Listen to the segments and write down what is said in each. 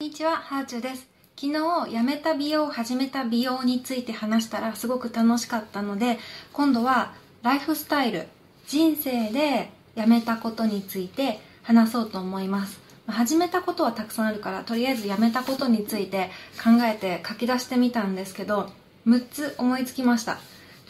こんにちは、ハーチュです。昨日、やめた美容、始めた美容について話したらすごく楽しかったので、今度はライフスタイル、人生でやめたことについて話そうと思います。始めたことはたくさんあるから、とりあえずやめたことについて考えて書き出してみたんですけど、6つ思いつきました。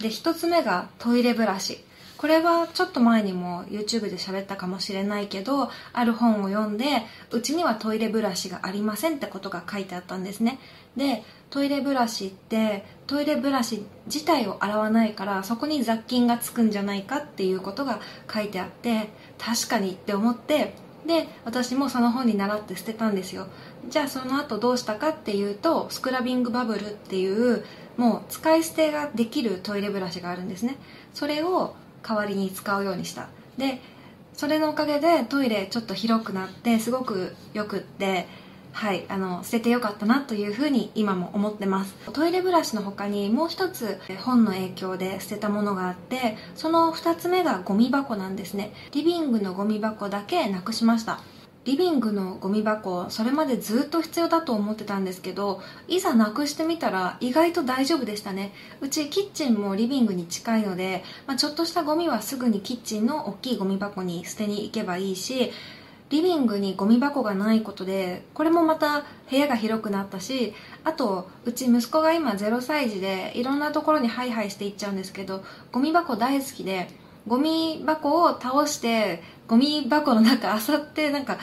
で、1つ目がトイレブラシ。これはちょっと前にも YouTube で喋ったかもしれないけど、ある本を読んで、うちにはトイレブラシがありませんってことが書いてあったんですね。で、トイレブラシって、トイレブラシ自体を洗わないから、そこに雑菌がつくんじゃないかっていうことが書いてあって、確かにって思って、で、私もその本に習って捨てたんですよ。じゃあその後どうしたかっていうと、スクラビングバブルっていう、もう使い捨てができるトイレブラシがあるんですね。それを代わりに使うようにした。でそれのおかげでトイレちょっと広くなってすごくよくってはいあの捨ててよかったなというふうに今も思ってます。トイレブラシの他にもう一つ本の影響で捨てたものがあってその2つ目がゴミ箱なんですね。リビングのゴミ箱だけなくしました。リビングのゴミ箱それまでずっと必要だと思ってたんですけどいざなくしてみたら意外と大丈夫でしたね。うちキッチンもリビングに近いので、まあ、ちょっとしたゴミはすぐにキッチンの大きいゴミ箱に捨てに行けばいいしリビングにゴミ箱がないことでこれもまた部屋が広くなったしあとうち息子が今0歳児でいろんなところにハイハイしていっちゃうんですけどゴミ箱大好きでゴミ箱を倒してゴミ箱の中あさってなんか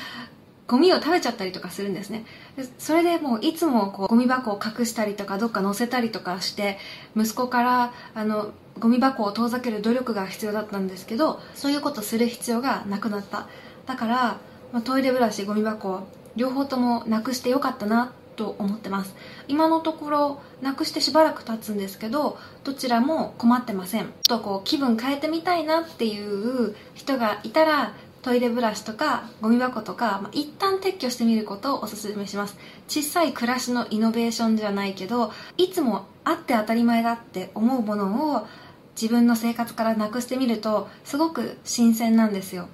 ゴミを食べちゃったりとかするんですね。でそれでもういつもこうゴミ箱を隠したりとかどっか載せたりとかして息子からあのゴミ箱を遠ざける努力が必要だったんですけどそういうことする必要がなくなった。だから、ま、トイレブラシゴミ箱両方ともなくしてよかったなと思ってます。今のところなくしてしばらく経つんですけどどちらも困ってません。ちょっとこう気分変えてみたいなっていう人がいたらトイレブラシとかゴミ箱とか、まあ、一旦撤去してみることをおすすめします。小さい暮らしのイノベーションじゃないけどいつもあって当たり前だって思うものを自分の生活からなくしてみるとすごく新鮮なんですよ。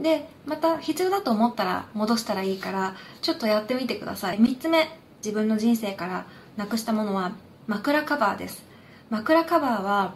でまた必要だと思ったら戻したらいいからちょっとやってみてください。3つ目。自分の人生からなくしたものは枕カバーです。枕カバーは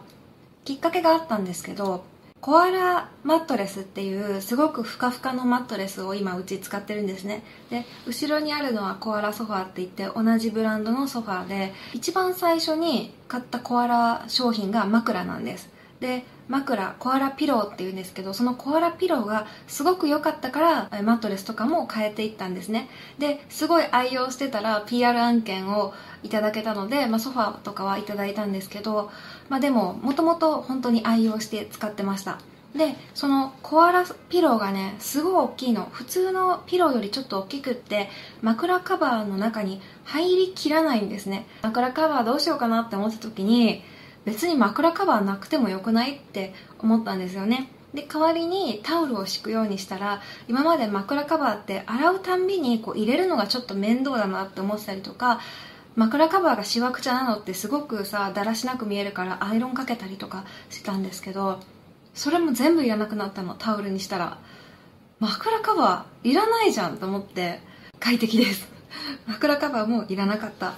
きっかけがあったんですけどコアラマットレスっていうすごくふかふかのマットレスを今うち使ってるんですね。で後ろにあるのはコアラソファーって言って同じブランドのソファーで一番最初に買ったコアラ商品が枕なんです。で枕コアラピローっていうんですけどそのコアラピローがすごく良かったからマットレスとかも変えていったんですね。ですごい愛用してたら PR 案件をいただけたので、まあ、ソファーとかはいただいたんですけど、まあ、でももともと本当に愛用して使ってました。でそのコアラピローがねすごい大きいの。普通のピローよりちょっと大きくって枕カバーの中に入りきらないんですね。枕カバーどうしようかなって思った時に別に枕カバーなくてもよくないって思ったんですよね。で代わりにタオルを敷くようにしたら今まで枕カバーって洗うたんびにこう入れるのがちょっと面倒だなって思ってたりとか枕カバーがしわくちゃなのってすごくさだらしなく見えるからアイロンかけたりとかしてたんですけどそれも全部いらなくなったのタオルにしたら。枕カバーいらないじゃんと思って快適です。枕カバーもいらなかった。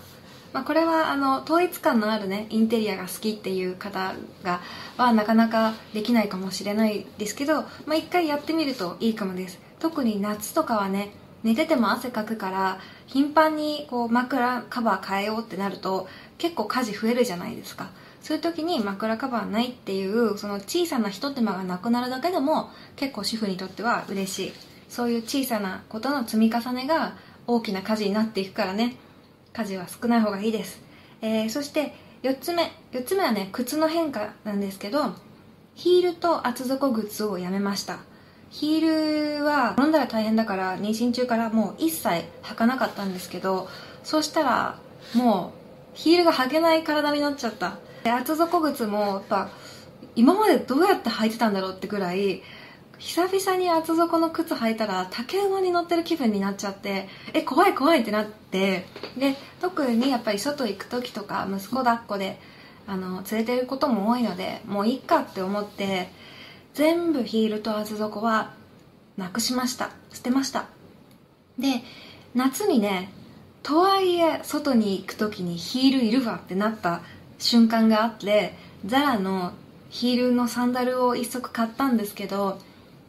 まあ、これはあの統一感のあるねインテリアが好きっていう方がはなかなかできないかもしれないですけど、まあ、一回やってみるといいかもです。特に夏とかはね寝てても汗かくから頻繁にこう枕カバー変えようってなると結構家事増えるじゃないですか。そういう時に枕カバーないっていうその小さなひと手間がなくなるだけでも結構主婦にとっては嬉しい。そういう小さなことの積み重ねが大きな家事になっていくからね。家事は少ない方がいいです、えー、そして4つ目。4つ目はね靴の変化なんですけどヒールと厚底靴をやめました。ヒールは転んだら大変だから妊娠中からもう一切履かなかったんですけどそうしたらもうヒールが履けない体になっちゃった。で厚底靴もやっぱ今までどうやって履いてたんだろうってぐらい久々に厚底の靴履いたら竹馬に乗ってる気分になっちゃってえ怖い怖いってなってで特にやっぱり外行く時とか息子抱っこであの連れてることも多いのでもういいかって思って全部ヒールと厚底はなくしました。捨てました。で夏にねとはいえ外に行く時にヒールいるわってなった瞬間があってザラのヒールのサンダルを一足買ったんですけど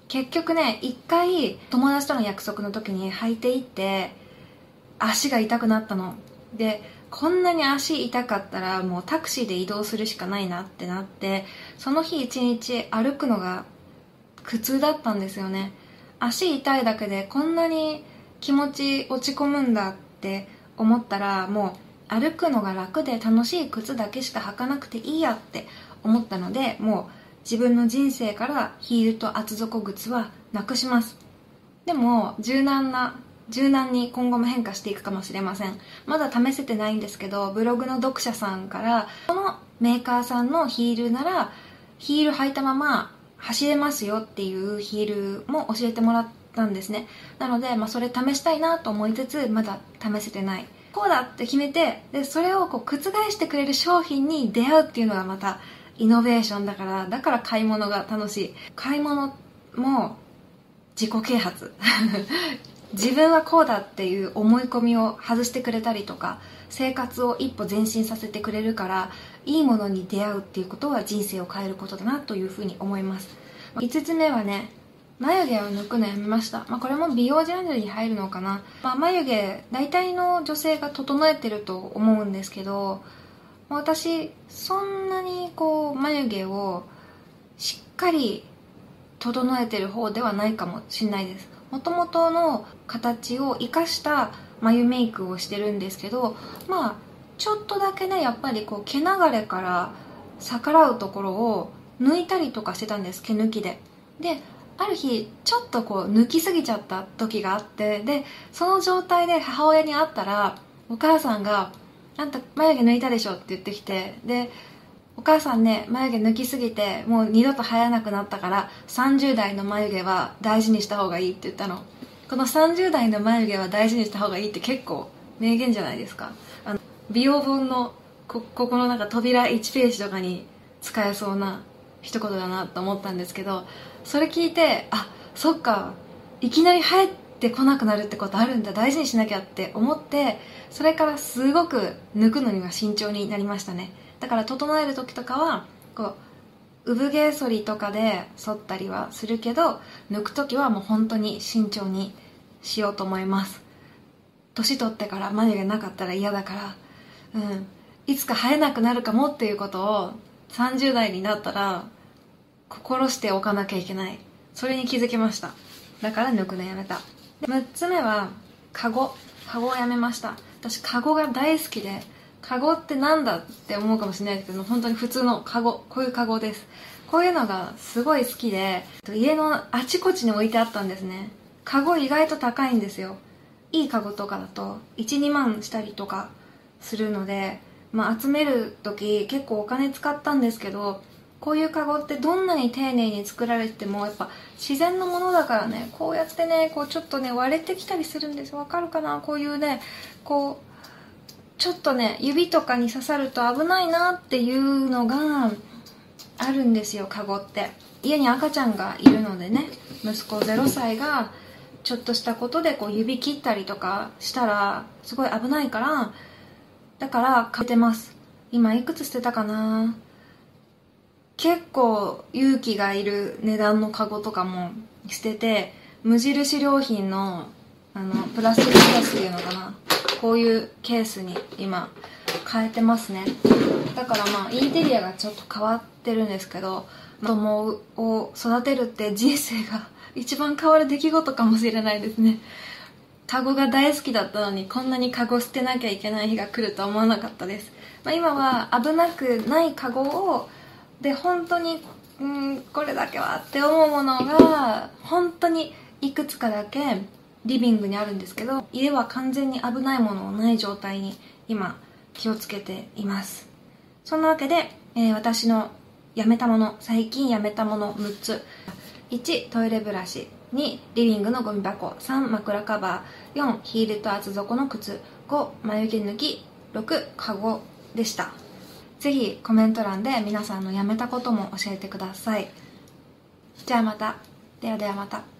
結局ね一回友達との約束の時に履いていって足が痛くなったの。でこんなに足痛かったらもうタクシーで移動するしかないなってなってその日一日歩くのが苦痛だったんですよね。足痛いだけでこんなに気持ち落ち込むんだって思ったらもう歩くのが楽で楽しい靴だけしか履かなくていいやって思ったのでもう自分の人生からヒールと厚底靴はなくします。でも柔軟な柔軟に今後も変化していくかもしれません。まだ試せてないんですけどブログの読者さんからこのメーカーさんのヒールならヒール履いたまま走れますよっていうヒールも教えてもらったんですね。なので、まあ、それ試したいなと思いつつまだ試せてない。こうだって決めてでそれをこう覆してくれる商品に出会うっていうのがまたイノベーションだからだから買い物が楽しい。買い物も自己啓発。自分はこうだっていう思い込みを外してくれたりとか生活を一歩前進させてくれるからいいものに出会うっていうことは人生を変えることだなというふうに思います。5つ目はね眉毛を抜くのやめました、まあ、これも美容ジャンルに入るのかな、まあ、眉毛大体の女性が整えてると思うんですけど私そんなにこう眉毛をしっかり整えてる方ではないかもしれないです。もともとの形を生かした眉メイクをしてるんですけどまあちょっとだけねやっぱりこう毛流れから逆らうところを抜いたりとかしてたんです毛抜きで。である日ちょっとこう抜きすぎちゃった時があってでその状態で母親に会ったらお母さんがあんた眉毛抜いたでしょって言ってきてでお母さんね眉毛抜きすぎてもう二度と生えなくなったから30代の眉毛は大事にした方がいいって言ったの。この30代の眉毛は大事にした方がいいって結構名言じゃないですか。あの美容本のこここのなんか扉1ページとかに使えそうな一言だなと思ったんですけどそれ聞いてあそっかいきなり生えてこなくなるってことあるんだ大事にしなきゃって思ってそれからすごく抜くのには慎重になりましたね。だから整える時とかはこう産毛剃りとかで剃ったりはするけど抜く時はもう本当に慎重にしようと思います。年取ってから眉毛なかったら嫌だからうん。いつか生えなくなるかもっていうことを30代になったら心しておかなきゃいけない。それに気づきました。だから抜くのやめた。6つ目はカゴ。カゴをやめました。私カゴが大好きでカゴってなんだって思うかもしれないですけど本当に普通のカゴ。こういうカゴです。こういうのがすごい好きで家のあちこちに置いてあったんですね。カゴ意外と高いんですよ。いいカゴとかだと12万したりとかするので、まあ、集める時結構お金使ったんですけどこういうカゴってどんなに丁寧に作られてもやっぱ自然のものだからねこうやってねこうちょっとね割れてきたりするんです。わかるかな？こういうねこうちょっとね指とかに刺さると危ないなっていうのがあるんですよカゴって。家に赤ちゃんがいるのでね息子0歳がちょっとしたことでこう指切ったりとかしたらすごい危ないからだから買ってます。今いくつ捨てたかな？結構勇気がいる値段のカゴとかも捨てて無印良品のあのプラスチックケースっていうのかな。こういうケースに今変えてますね。だからまあインテリアがちょっと変わってるんですけど子供を育てるって人生が 一番変わる出来事かもしれないですね。カゴが大好きだったのにこんなにカゴ捨てなきゃいけない日が来るとは思わなかったです、まあ、今は危なくないカゴをで本当にうんこれだけはって思うものが本当にいくつかだけリビングにあるんですけど家は完全に危ないものない状態に今気をつけています。そんなわけで、えー、私のやめたもの最近やめたもの6つ。1トイレブラシ。2リビングのゴミ箱。3枕カバー。4ヒールと厚底の靴。5眉毛抜き。6カゴでした。ぜひコメント欄で皆さんのやめたことも教えてください。じゃあまた。ではではまた。